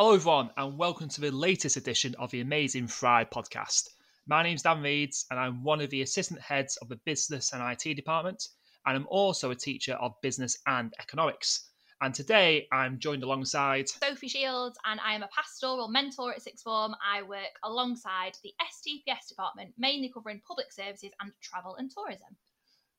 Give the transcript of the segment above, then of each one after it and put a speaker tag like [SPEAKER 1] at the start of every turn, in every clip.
[SPEAKER 1] Hello, everyone, and welcome to the latest edition of the Amazing Thrive podcast. My name's Dan Reeds, and I'm one of the assistant heads of the Business and IT department, and I'm also a teacher of business and economics. And today I'm joined alongside
[SPEAKER 2] Sophie Shields, and I am a pastoral mentor at Sixth Form. I work alongside the STPS department, mainly covering public services and travel and tourism.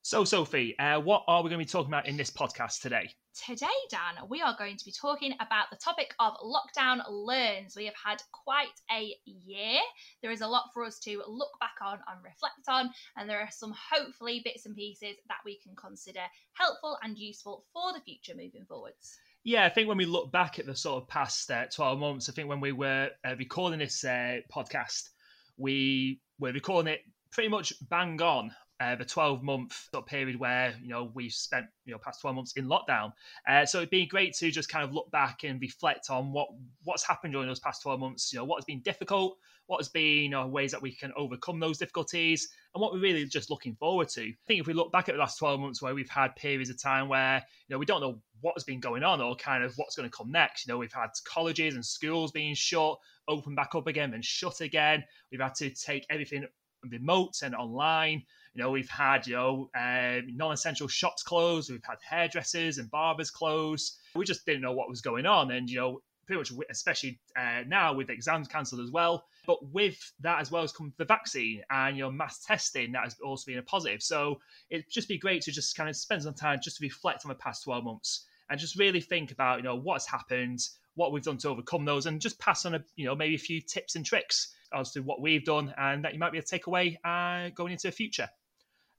[SPEAKER 1] So, Sophie, uh, what are we going to be talking about in this podcast today?
[SPEAKER 2] Today, Dan, we are going to be talking about the topic of lockdown learns. We have had quite a year. There is a lot for us to look back on and reflect on, and there are some hopefully bits and pieces that we can consider helpful and useful for the future moving forwards.
[SPEAKER 1] Yeah, I think when we look back at the sort of past uh, 12 months, I think when we were uh, recording this uh, podcast, we were recording it pretty much bang on uh, the 12 month sort period where you know we've spent you know past 12 months in lockdown. Uh, so it'd be great to just kind of look back and reflect on what what's happened during those past 12 months. You know what has been difficult what has been you know, ways that we can overcome those difficulties and what we're really just looking forward to. I think if we look back at the last 12 months where we've had periods of time where you know we don't know what has been going on or kind of what's going to come next. You know we've had colleges and schools being shut open back up again and shut again. We've had to take everything remote and online you know, we've had, you know, um, non-essential shops closed. We've had hairdressers and barbers closed. We just didn't know what was going on. And, you know, pretty much, especially uh, now with exams cancelled as well. But with that as well has come the vaccine and, your mass testing that has also been a positive. So it'd just be great to just kind of spend some time just to reflect on the past 12 months and just really think about, you know, what's happened, what we've done to overcome those, and just pass on a, you know, maybe a few tips and tricks as to what we've done and that you might be able to take away uh, going into the future.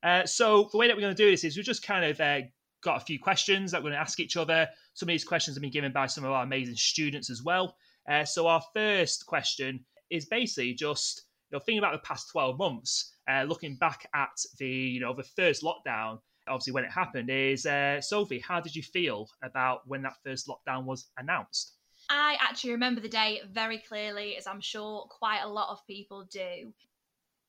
[SPEAKER 1] Uh, so the way that we're going to do this is we've just kind of uh, got a few questions that we're going to ask each other. Some of these questions have been given by some of our amazing students as well. Uh, so our first question is basically just you know thinking about the past 12 months, uh, looking back at the you know the first lockdown. Obviously, when it happened, is uh, Sophie, how did you feel about when that first lockdown was announced?
[SPEAKER 2] I actually remember the day very clearly, as I'm sure quite a lot of people do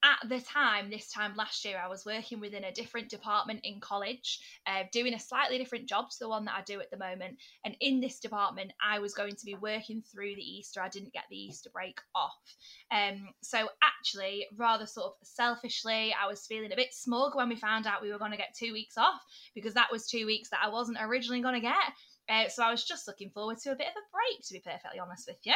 [SPEAKER 2] at the time, this time last year, I was working within a different department in college, uh, doing a slightly different job to the one that I do at the moment. And in this department, I was going to be working through the Easter. I didn't get the Easter break off. Um, so, actually, rather sort of selfishly, I was feeling a bit smug when we found out we were going to get two weeks off because that was two weeks that I wasn't originally going to get. Uh, so, I was just looking forward to a bit of a break, to be perfectly honest with you.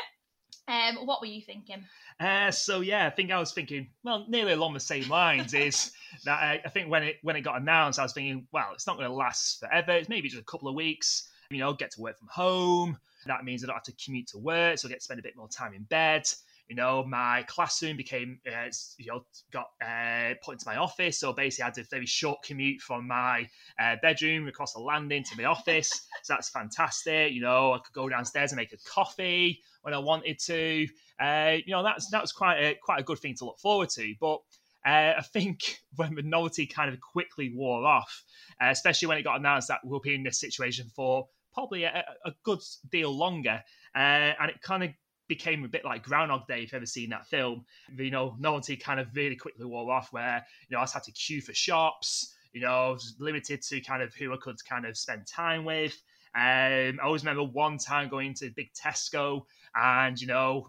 [SPEAKER 2] Um, what were you thinking?
[SPEAKER 1] Uh, so yeah, I think I was thinking, well, nearly along the same lines. is that I, I, think when it when it got announced, I was thinking, well, it's not going to last forever. It's maybe just a couple of weeks. You know, get to work from home. That means I don't have to commute to work, so I get to spend a bit more time in bed. You know, my classroom became, uh, you know, got uh, put into my office. So basically, I had a very short commute from my uh, bedroom across the landing to my office. so that's fantastic. You know, I could go downstairs and make a coffee when I wanted to. Uh, you know, that's that was quite a quite a good thing to look forward to. But uh, I think when the novelty kind of quickly wore off, uh, especially when it got announced that we'll be in this situation for probably a, a good deal longer, uh, and it kind of became a bit like Groundhog Day if you've ever seen that film. You know, novelty kind of really quickly wore off where, you know, I just had to queue for shops, you know, I was limited to kind of who I could kind of spend time with. Um, I always remember one time going to big Tesco and, you know,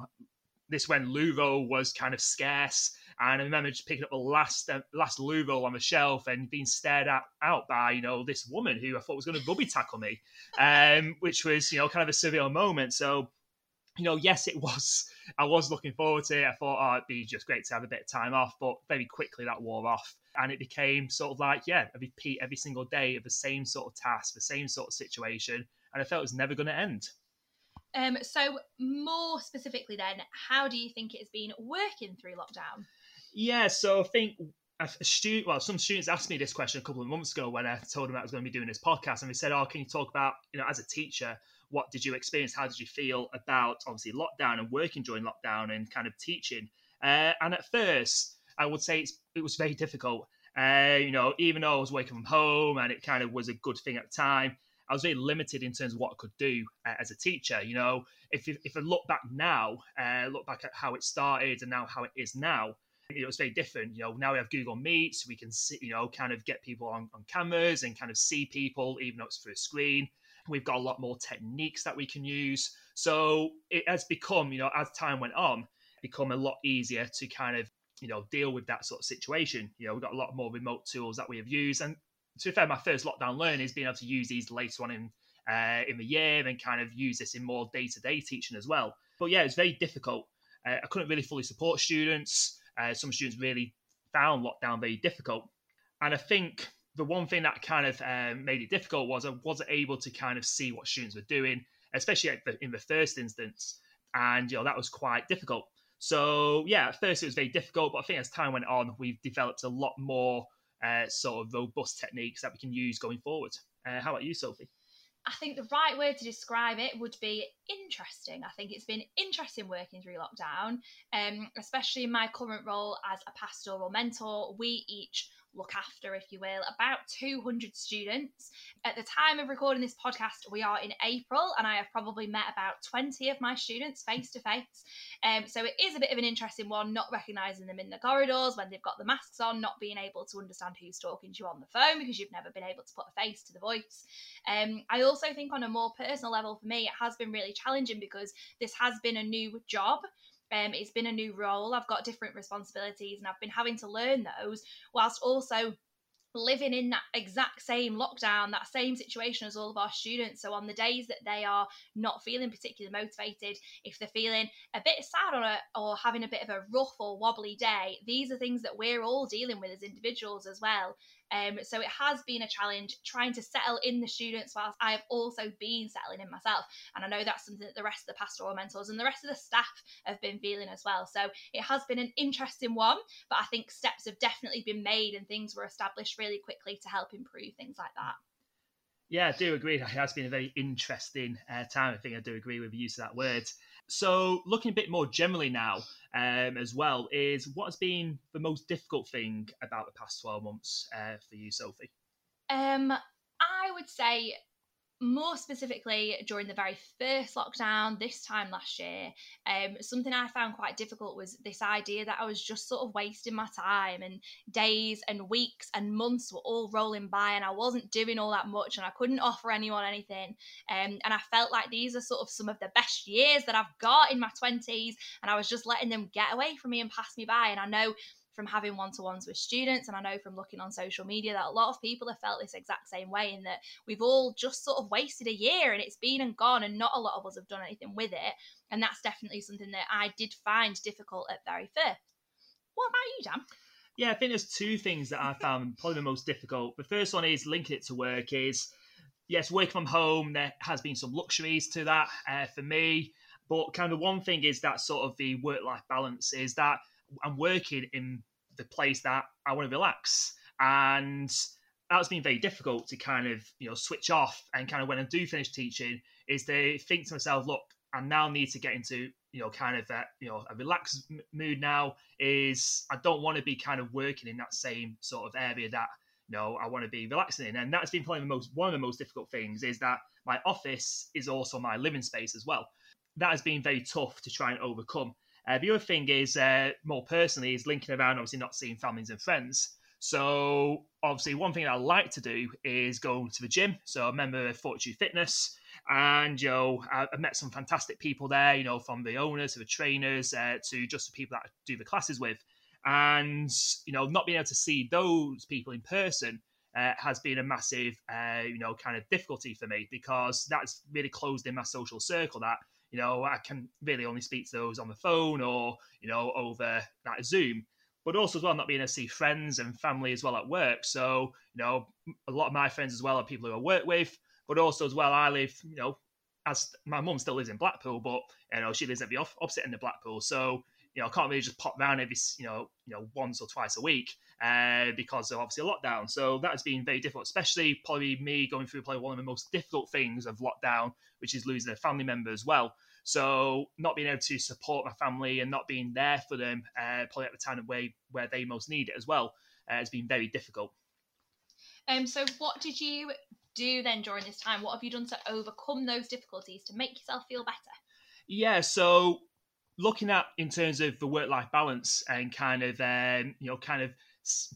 [SPEAKER 1] this when loo roll was kind of scarce. And I remember just picking up the last uh, last loo roll on the shelf and being stared at out by you know this woman who I thought was going to bubby tackle me, um, which was you know kind of a surreal moment. So you know, yes, it was. I was looking forward to it. I thought, oh, it'd be just great to have a bit of time off, but very quickly that wore off, and it became sort of like, yeah, I repeat every single day of the same sort of task, the same sort of situation, and I felt it was never going to end.
[SPEAKER 2] Um, so more specifically, then, how do you think it has been working through lockdown?
[SPEAKER 1] Yeah, so I think a student, well, some students asked me this question a couple of months ago when I told them I was going to be doing this podcast, and they said, "Oh, can you talk about, you know, as a teacher, what did you experience? How did you feel about obviously lockdown and working during lockdown and kind of teaching? Uh, and at first, I would say it was very difficult. Uh, you know, even though I was working from home and it kind of was a good thing at the time, I was very limited in terms of what I could do uh, as a teacher. You know, if if I look back now, uh, look back at how it started and now how it is now, it was very different. You know, now we have Google Meets, we can see, you know, kind of get people on, on cameras and kind of see people, even though it's through a screen. We've got a lot more techniques that we can use. So it has become, you know, as time went on, become a lot easier to kind of, you know, deal with that sort of situation. You know, we've got a lot more remote tools that we have used. And to be fair, my first lockdown learning is being able to use these later on in uh, in the year and kind of use this in more day to day teaching as well. But yeah, it's very difficult. Uh, I couldn't really fully support students. Uh, some students really found lockdown very difficult. And I think the one thing that kind of um, made it difficult was I wasn't able to kind of see what students were doing, especially in the first instance. And, you know, that was quite difficult. So, yeah, at first it was very difficult, but I think as time went on, we've developed a lot more uh, sort of robust techniques that we can use going forward. Uh, how about you, Sophie?
[SPEAKER 2] I think the right word to describe it would be interesting. I think it's been interesting working through lockdown, um, especially in my current role as a pastoral mentor. We each look after, if you will, about 200 students. At the time of recording this podcast, we are in April, and I have probably met about 20 of my students face to face. So it is a bit of an interesting one, not recognising them in the corridors when they've got the masks on, not being able to understand who's talking to you on the phone because you've never been able to put a face to the voice. Um, I also think, on a more personal level, for me, it has been really challenging because this has been a new job. Um, it's been a new role. I've got different responsibilities and I've been having to learn those whilst also living in that exact same lockdown, that same situation as all of our students. So on the days that they are not feeling particularly motivated, if they're feeling a bit sad on a, or having a bit of a rough or wobbly day, these are things that we're all dealing with as individuals as well. Um, so it has been a challenge trying to settle in the students whilst I have also been settling in myself. And I know that's something that the rest of the pastoral mentors and the rest of the staff have been feeling as well. So it has been an interesting one, but I think steps have definitely been made and things were established really quickly to help improve things like that.
[SPEAKER 1] Yeah, I do agree. It has been a very interesting uh, time. I think I do agree with the use of that word. So, looking a bit more generally now, um, as well, is what has been the most difficult thing about the past 12 months uh, for you, Sophie?
[SPEAKER 2] Um, I would say more specifically during the very first lockdown this time last year um, something i found quite difficult was this idea that i was just sort of wasting my time and days and weeks and months were all rolling by and i wasn't doing all that much and i couldn't offer anyone anything. Um, and i felt like these are sort of some of the best years that i've got in my 20s and i was just letting them get away from me and pass me by. And i know from having one to ones with students. And I know from looking on social media that a lot of people have felt this exact same way, in that we've all just sort of wasted a year and it's been and gone, and not a lot of us have done anything with it. And that's definitely something that I did find difficult at very first. What about you, Dan?
[SPEAKER 1] Yeah, I think there's two things that I found probably the most difficult. The first one is linking it to work is yes, work from home. There has been some luxuries to that uh, for me, but kind of one thing is that sort of the work life balance is that I'm working in the place that I want to relax. And that's been very difficult to kind of, you know, switch off. And kind of when I do finish teaching, is they think to myself, look, I now need to get into, you know, kind of that, you know, a relaxed mood now is I don't want to be kind of working in that same sort of area that, you know, I want to be relaxing in. And that's been probably the most, one of the most difficult things is that my office is also my living space as well. That has been very tough to try and overcome. Uh, the other thing is, uh, more personally, is linking around, obviously not seeing families and friends. So, obviously, one thing I like to do is go to the gym. So, I'm a member of Fortitude Fitness, and you know, I, I met some fantastic people there. You know, from the owners to the trainers uh, to just the people that I do the classes with. And you know, not being able to see those people in person uh, has been a massive, uh, you know, kind of difficulty for me because that's really closed in my social circle. That you know, I can really only speak to those on the phone or, you know, over that Zoom. But also as well, not being able to see friends and family as well at work. So, you know, a lot of my friends as well are people who I work with. But also as well, I live, you know, as my mum still lives in Blackpool, but you know, she lives at the opposite end of Blackpool. So, you know, I can't really just pop round every, you know, you know, once or twice a week uh, because of obviously a lockdown. So that has been very difficult, especially probably me going through probably one of the most difficult things of lockdown, which is losing a family member as well. So not being able to support my family and not being there for them, uh, probably at the time where where they most need it as well, uh, has been very difficult.
[SPEAKER 2] Um. So what did you do then during this time? What have you done to overcome those difficulties to make yourself feel better?
[SPEAKER 1] Yeah. So looking at in terms of the work life balance and kind of um, you know kind of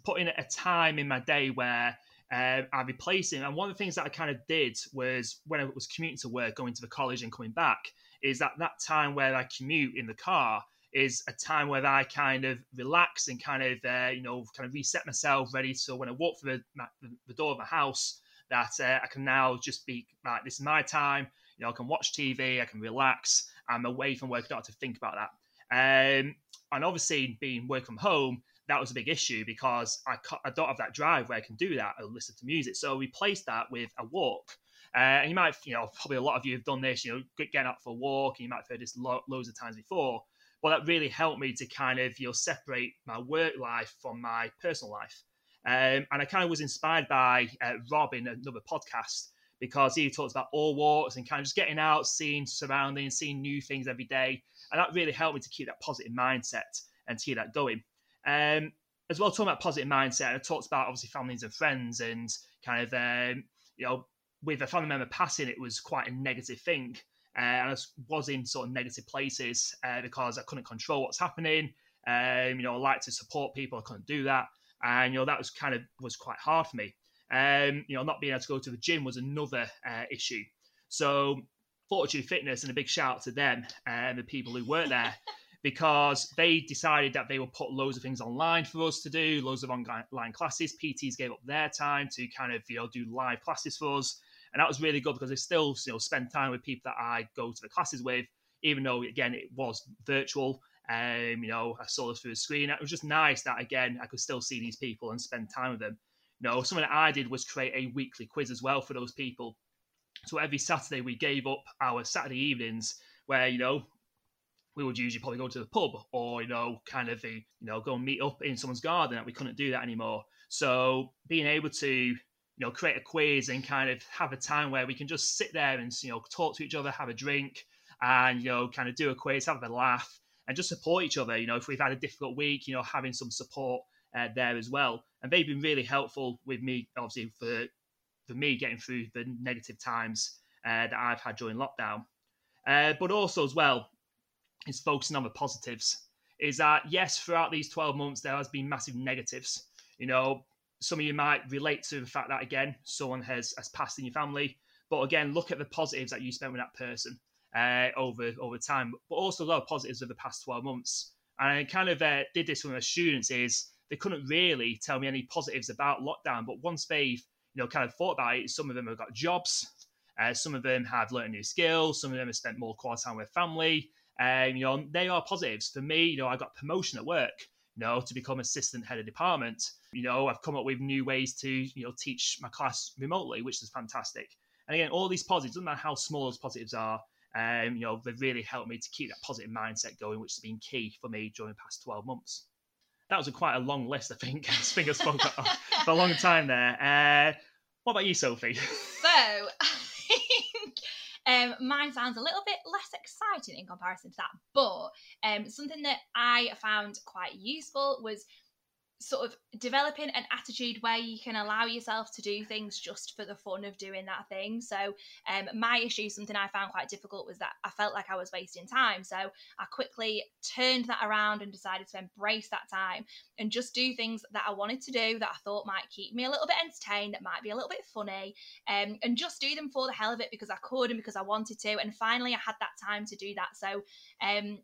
[SPEAKER 1] putting a time in my day where um, I'd be placing. And one of the things that I kind of did was when I was commuting to work, going to the college and coming back, is that that time where I commute in the car is a time where I kind of relax and kind of, uh, you know, kind of reset myself, ready. So when I walk through the, my, the door of my house, that uh, I can now just be like, this is my time. You know, I can watch TV, I can relax. I'm away from work. I don't have to think about that. Um, and obviously, being work from home, that was a big issue because I, I don't have that drive where I can do that and listen to music. So we replaced that with a walk. Uh, and you might, you know, probably a lot of you have done this, you know, getting out for a walk, and you might have heard this lo- loads of times before. But that really helped me to kind of, you know, separate my work life from my personal life. Um, and I kind of was inspired by uh, Rob in another podcast because he talks about all walks and kind of just getting out, seeing surroundings, seeing new things every day. And that really helped me to keep that positive mindset and to keep that going. Um, as well, talking about positive mindset, I talked about obviously families and friends and kind of, um, you know, with a family member passing, it was quite a negative thing. Uh, and I was in sort of negative places uh, because I couldn't control what's happening. Um, you know, I like to support people, I couldn't do that, and you know that was kind of was quite hard for me. Um, you know, not being able to go to the gym was another uh, issue. So, Fortitude Fitness and a big shout out to them and the people who work there because they decided that they would put loads of things online for us to do, loads of online classes. PTs gave up their time to kind of you know do live classes for us, and that was really good because they still you know spend time with people that I go to the classes with, even though again it was virtual. Um, you know, I saw this through the screen. It was just nice that again I could still see these people and spend time with them. Know, something that I did was create a weekly quiz as well for those people. So every Saturday we gave up our Saturday evenings where you know we would usually probably go to the pub or you know kind of the, you know go and meet up in someone's garden that we couldn't do that anymore so being able to you know create a quiz and kind of have a time where we can just sit there and you know talk to each other have a drink and you know kind of do a quiz have a laugh and just support each other you know if we've had a difficult week you know having some support uh, there as well and they've been really helpful with me obviously for for me getting through the negative times uh, that I've had during lockdown uh, but also as well is focusing on the positives. Is that yes, throughout these 12 months, there has been massive negatives. You know, some of you might relate to the fact that again, someone has has passed in your family. But again, look at the positives that you spent with that person uh, over over time. But also a lot of positives of the past 12 months. And I kind of uh, did this with my students is they couldn't really tell me any positives about lockdown. But once they've you know kind of thought about it, some of them have got jobs. Uh, some of them have learned new skills. Some of them have spent more quality time with family. Um, you know, they are positives. For me, you know, I got promotion at work, you know, to become assistant head of department. You know, I've come up with new ways to, you know, teach my class remotely, which is fantastic. And again, all these positives, doesn't matter how small those positives are, um, you know, they've really helped me to keep that positive mindset going, which has been key for me during the past 12 months. That was a quite a long list, I think. I spoke for a long time there. Uh, what about you, Sophie?
[SPEAKER 2] So, Um, mine sounds a little bit less exciting in comparison to that, but um, something that I found quite useful was sort of developing an attitude where you can allow yourself to do things just for the fun of doing that thing. So, um, my issue, something I found quite difficult, was that I felt like I was wasting time. So, I quickly turned that around and decided to embrace that time and just do things that I wanted to do that I thought might keep me a little bit entertained, that might be a little bit funny, um, and just do them for the hell of it because I could and because I wanted to. And finally, I had that time to do that. So, um,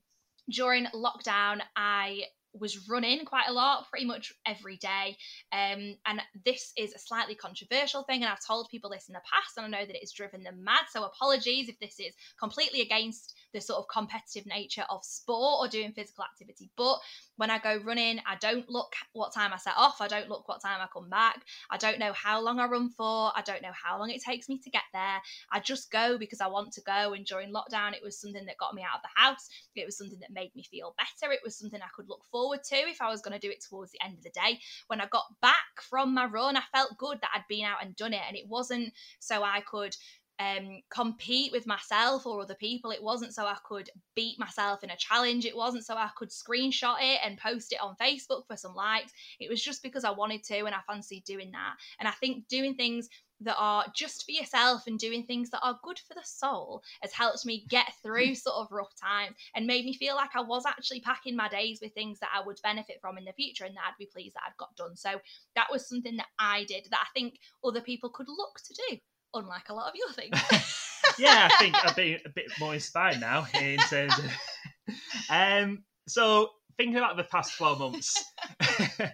[SPEAKER 2] during lockdown, I was running quite a lot, pretty much every day. Um, and this is a slightly controversial thing, and I've told people this in the past, and I know that it has driven them mad. So apologies if this is completely against the sort of competitive nature of sport or doing physical activity. But when I go running, I don't look what time I set off. I don't look what time I come back. I don't know how long I run for. I don't know how long it takes me to get there. I just go because I want to go. And during lockdown, it was something that got me out of the house. It was something that made me feel better. It was something I could look forward to if I was going to do it towards the end of the day. When I got back from my run, I felt good that I'd been out and done it. And it wasn't so I could um, compete with myself or other people. It wasn't so I could beat myself in a challenge. It wasn't so I could screenshot it and post it on Facebook for some likes. It was just because I wanted to and I fancied doing that. And I think doing things that are just for yourself and doing things that are good for the soul has helped me get through sort of rough times and made me feel like I was actually packing my days with things that I would benefit from in the future and that I'd be pleased that I'd got done. So that was something that I did that I think other people could look to do, unlike a lot of your things.
[SPEAKER 1] yeah, I think I've been a bit more inspired now in terms of. um, so thinking about the past 12 months, uh,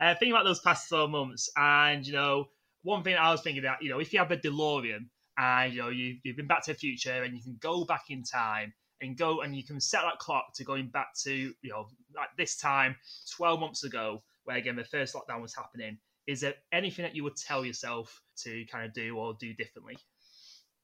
[SPEAKER 1] thinking about those past 12 months, and you know, one thing I was thinking about, you know, if you have a DeLorean and you know you, you've been back to the future and you can go back in time and go and you can set that clock to going back to you know like this time 12 months ago where again the first lockdown was happening is there anything that you would tell yourself to kind of do or do differently?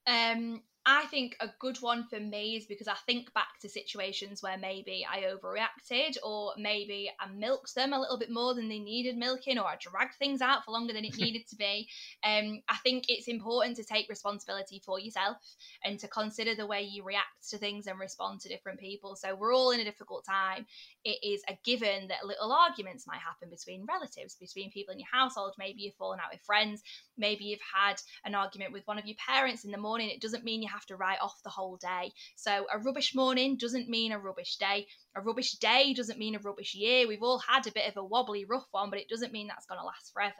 [SPEAKER 2] Um I think a good one for me is because I think back to situations where maybe I overreacted or maybe I milked them a little bit more than they needed milking or I dragged things out for longer than it needed to be. Um, I think it's important to take responsibility for yourself and to consider the way you react to things and respond to different people. So we're all in a difficult time. It is a given that little arguments might happen between relatives, between people in your household. Maybe you've fallen out with friends. Maybe you've had an argument with one of your parents in the morning. It doesn't mean you have to write off the whole day. So a rubbish morning doesn't mean a rubbish day. A rubbish day doesn't mean a rubbish year. We've all had a bit of a wobbly, rough one, but it doesn't mean that's going to last forever.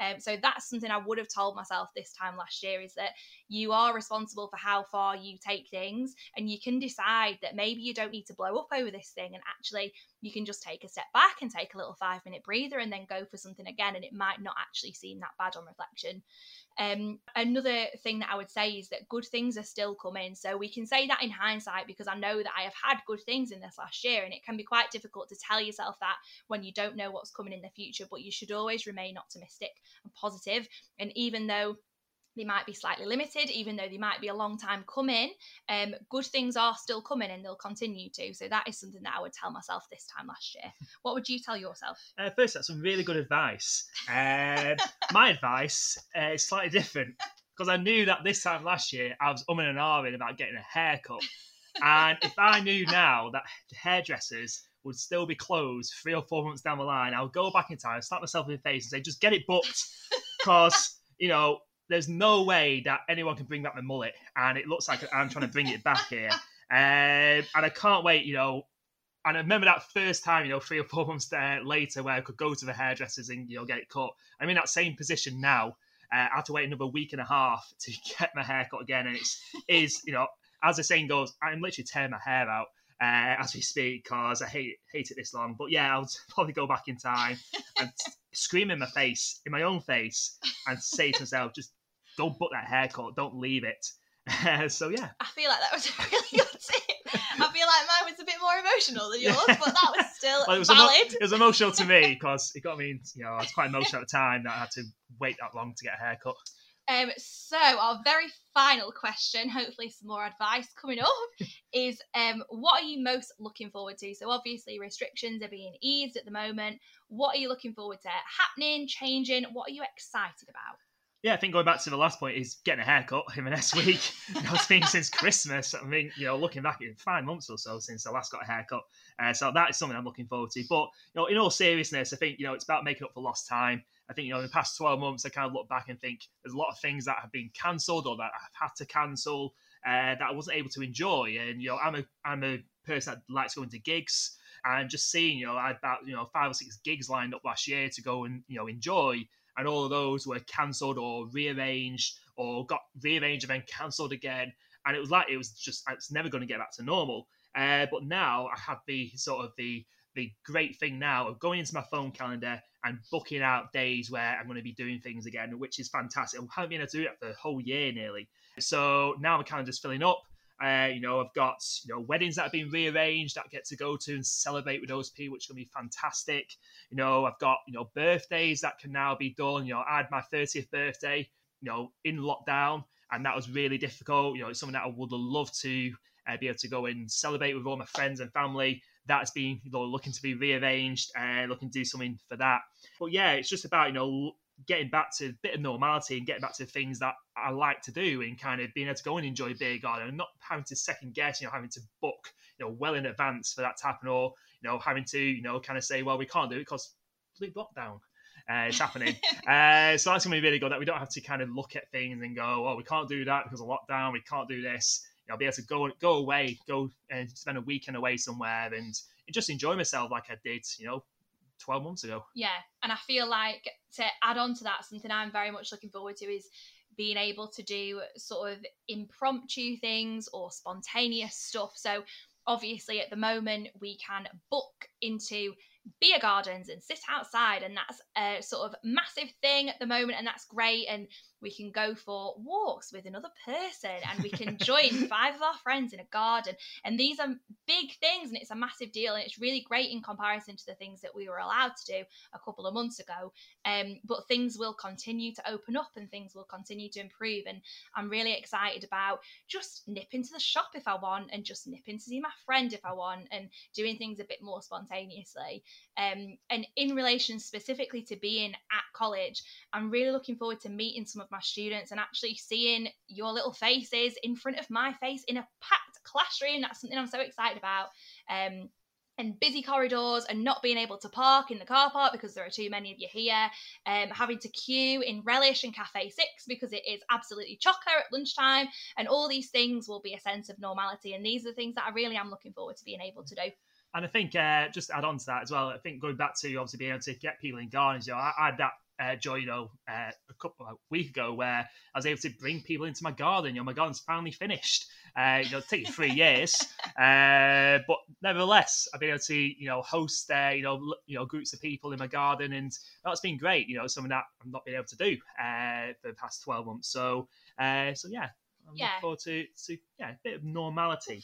[SPEAKER 2] Um, so that's something I would have told myself this time last year is that you are responsible for how far you take things, and you can decide that maybe you don't need to blow up over this thing, and actually you can just take a step back and take a little five minute breather and then go for something again, and it might not actually seem that bad on reflection. Um, another thing that I would say is that good things are still coming. So we can say that in hindsight because I know that I have had good things in this last year, and it can be quite difficult to tell yourself that when you don't know what's coming in the future. But you should always remain optimistic and positive. And even though they might be slightly limited, even though they might be a long time coming. Um, good things are still coming and they'll continue to. So that is something that I would tell myself this time last year. What would you tell yourself?
[SPEAKER 1] Uh, first, that's some really good advice. Uh, my advice uh, is slightly different because I knew that this time last year I was umming and ahhing about getting a haircut. And if I knew now that hairdressers would still be closed three or four months down the line, I would go back in time, slap myself in the face, and say, just get it booked. Because, you know, there's no way that anyone can bring back my mullet, and it looks like I'm trying to bring it back here. Um, and I can't wait, you know. And I remember that first time, you know, three or four months there later, where I could go to the hairdressers and you know get it cut. I'm in that same position now. Uh, I have to wait another week and a half to get my hair cut again, and it's is you know as the saying goes, I'm literally tearing my hair out uh, as we speak because I hate hate it this long. But yeah, I'll probably go back in time and scream in my face, in my own face, and say to myself, just don't book that haircut, don't leave it. so yeah,
[SPEAKER 2] I feel like that was a really good tip. I feel like mine was a bit more emotional than yours, but that was still well, it was valid. Emo-
[SPEAKER 1] it was emotional to me because it got me. You know, I was quite emotional at the time that I had to wait that long to get a haircut.
[SPEAKER 2] Um, so our very final question, hopefully some more advice coming up, is um, what are you most looking forward to? So obviously restrictions are being eased at the moment. What are you looking forward to happening, changing? What are you excited about?
[SPEAKER 1] Yeah, I think going back to the last point is getting a haircut in the next week. you know, it's been since Christmas. I mean, you know, looking back, in five months or so since I last got a haircut. Uh, so that is something I'm looking forward to. But you know, in all seriousness, I think you know it's about making up for lost time. I think, you know, in the past 12 months, I kind of look back and think there's a lot of things that have been cancelled or that I've had to cancel uh, that I wasn't able to enjoy. And, you know, I'm a, I'm a person that likes going to gigs and just seeing, you know, I had about, you know, five or six gigs lined up last year to go and, you know, enjoy. And all of those were cancelled or rearranged or got rearranged and then cancelled again. And it was like, it was just, it's never going to get back to normal. Uh, but now I have the sort of the the great thing now of going into my phone calendar and booking out days where I'm going to be doing things again, which is fantastic. I haven't been able to do that for a whole year nearly. So now my calendar's filling up. Uh, you know, I've got you know weddings that have been rearranged that I get to go to and celebrate with those people, which is going to be fantastic. You know, I've got you know birthdays that can now be done. You know, I had my 30th birthday, you know, in lockdown, and that was really difficult. You know, it's something that I would have loved to uh, be able to go and celebrate with all my friends and family that's been you know, looking to be rearranged and looking to do something for that. But yeah, it's just about you know getting back to a bit of normality and getting back to things that I like to do and kind of being able to go and enjoy beer garden and not having to second guess, you know, having to book, you know, well in advance for that to happen or, you know, having to, you know, kind of say, well, we can't do it because complete lockdown. Uh, it's happening. uh, so that's going to be really good that we don't have to kind of look at things and go, oh, we can't do that because of lockdown. We can't do this. You know, be able to go go away, go and spend a weekend away somewhere and just enjoy myself like I did, you know, 12 months ago.
[SPEAKER 2] Yeah. And I feel like to add on to that, something I'm very much looking forward to is being able to do sort of impromptu things or spontaneous stuff. So, obviously, at the moment, we can book into beer gardens and sit outside, and that's a sort of massive thing at the moment, and that's great. And we can go for walks with another person and we can join five of our friends in a garden. And these are big things and it's a massive deal. And it's really great in comparison to the things that we were allowed to do a couple of months ago. Um, but things will continue to open up and things will continue to improve. And I'm really excited about just nipping to the shop if I want and just nipping to see my friend if I want and doing things a bit more spontaneously. Um, and in relation specifically to being at college, I'm really looking forward to meeting some of my students and actually seeing your little faces in front of my face in a packed classroom. That's something I'm so excited about. Um, and busy corridors and not being able to park in the car park because there are too many of you here, um, having to queue in Relish and Cafe 6 because it is absolutely chocker at lunchtime, and all these things will be a sense of normality. And these are the things that I really am looking forward to being able to do.
[SPEAKER 1] And I think uh, just add on to that as well. I think going back to obviously being able to get people in gardens, you know, I, I had that uh, know, uh, a couple of week ago where I was able to bring people into my garden. You know, my garden's finally finished. Uh, you know, it takes three years, uh, but nevertheless, I've been able to, you know, host, uh, you know, you know, groups of people in my garden, and that's been great. You know, something that I've not been able to do uh, for the past twelve months. So, uh, so yeah, I'm yeah. looking forward to, to yeah, a bit of normality.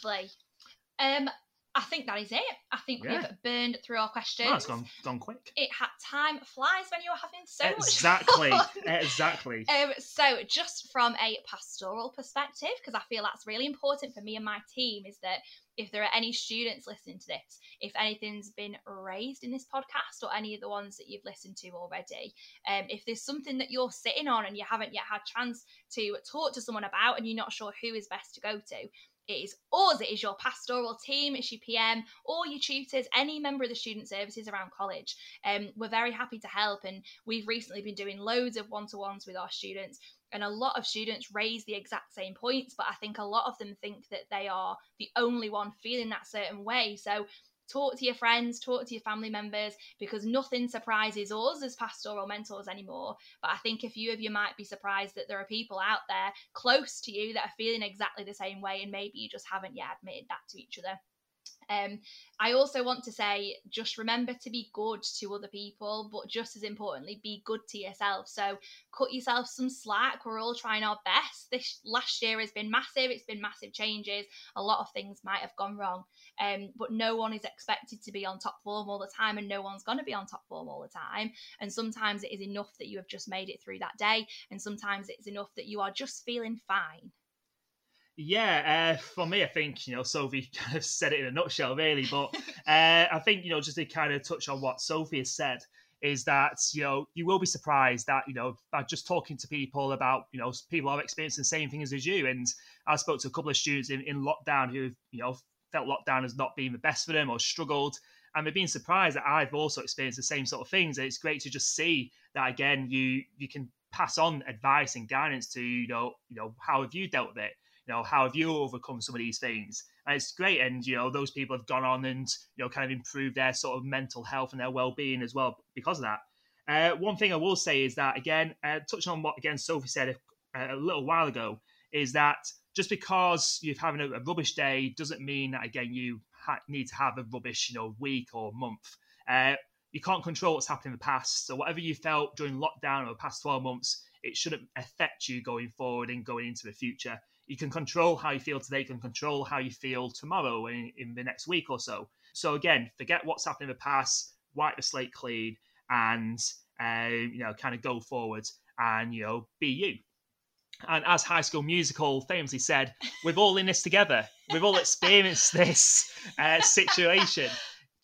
[SPEAKER 2] Um, I think that is it. I think yeah. we've burned through our questions.
[SPEAKER 1] Oh, it's gone, gone quick.
[SPEAKER 2] It had time flies when you're having so
[SPEAKER 1] exactly.
[SPEAKER 2] much
[SPEAKER 1] Exactly, exactly.
[SPEAKER 2] Um, so, just from a pastoral perspective, because I feel that's really important for me and my team, is that if there are any students listening to this, if anything's been raised in this podcast or any of the ones that you've listened to already, um, if there's something that you're sitting on and you haven't yet had chance to talk to someone about and you're not sure who is best to go to, it is us, it is your pastoral team, it's your PM, or your tutors, any member of the student services around college. Um, we're very happy to help, and we've recently been doing loads of one to ones with our students. And a lot of students raise the exact same points, but I think a lot of them think that they are the only one feeling that certain way. So talk to your friends, talk to your family members, because nothing surprises us as pastoral mentors anymore. But I think a few of you might be surprised that there are people out there close to you that are feeling exactly the same way, and maybe you just haven't yet admitted that to each other. Um, I also want to say just remember to be good to other people, but just as importantly, be good to yourself. So cut yourself some slack. We're all trying our best. This last year has been massive, it's been massive changes. A lot of things might have gone wrong. Um, but no one is expected to be on top form all the time, and no one's going to be on top form all the time. And sometimes it is enough that you have just made it through that day, and sometimes it's enough that you are just feeling fine.
[SPEAKER 1] Yeah, uh, for me, I think you know Sophie kind of said it in a nutshell, really. But uh, I think you know just to kind of touch on what Sophie has said is that you know you will be surprised that you know by just talking to people about you know people are experiencing the same things as you. And I spoke to a couple of students in, in lockdown who you know felt lockdown as not being the best for them or struggled. And they've been surprised that I've also experienced the same sort of things. And it's great to just see that again, you you can pass on advice and guidance to, you know, you know, how have you dealt with it? Know, how have you overcome some of these things? And it's great. And, you know, those people have gone on and, you know, kind of improved their sort of mental health and their well being as well because of that. Uh, one thing I will say is that, again, uh, touching on what, again, Sophie said a, a little while ago, is that just because you're having a, a rubbish day doesn't mean that again you ha- need to have a rubbish you know week or month. Uh, you can't control what's happened in the past. So whatever you felt during lockdown or the past 12 months, it shouldn't affect you going forward and going into the future. You can control how you feel today, you can control how you feel tomorrow in, in the next week or so. So again, forget what's happened in the past, wipe the slate clean, and uh, you know, kind of go forward and you know, be you. And as High School Musical famously said, we're all in this together. We've all experienced this uh, situation.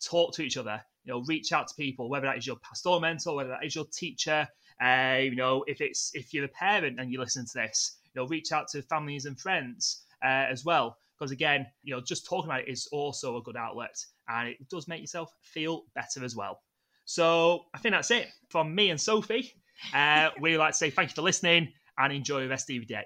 [SPEAKER 1] Talk to each other. You know, reach out to people, whether that is your pastoral mentor, whether that is your teacher. Uh, you know, if it's if you're a parent and you listen to this, know, reach out to families and friends uh, as well. Because again, you know, just talking about it is also a good outlet, and it does make yourself feel better as well. So I think that's it from me and Sophie. Uh, we like to say thank you for listening and enjoy the rest of your day.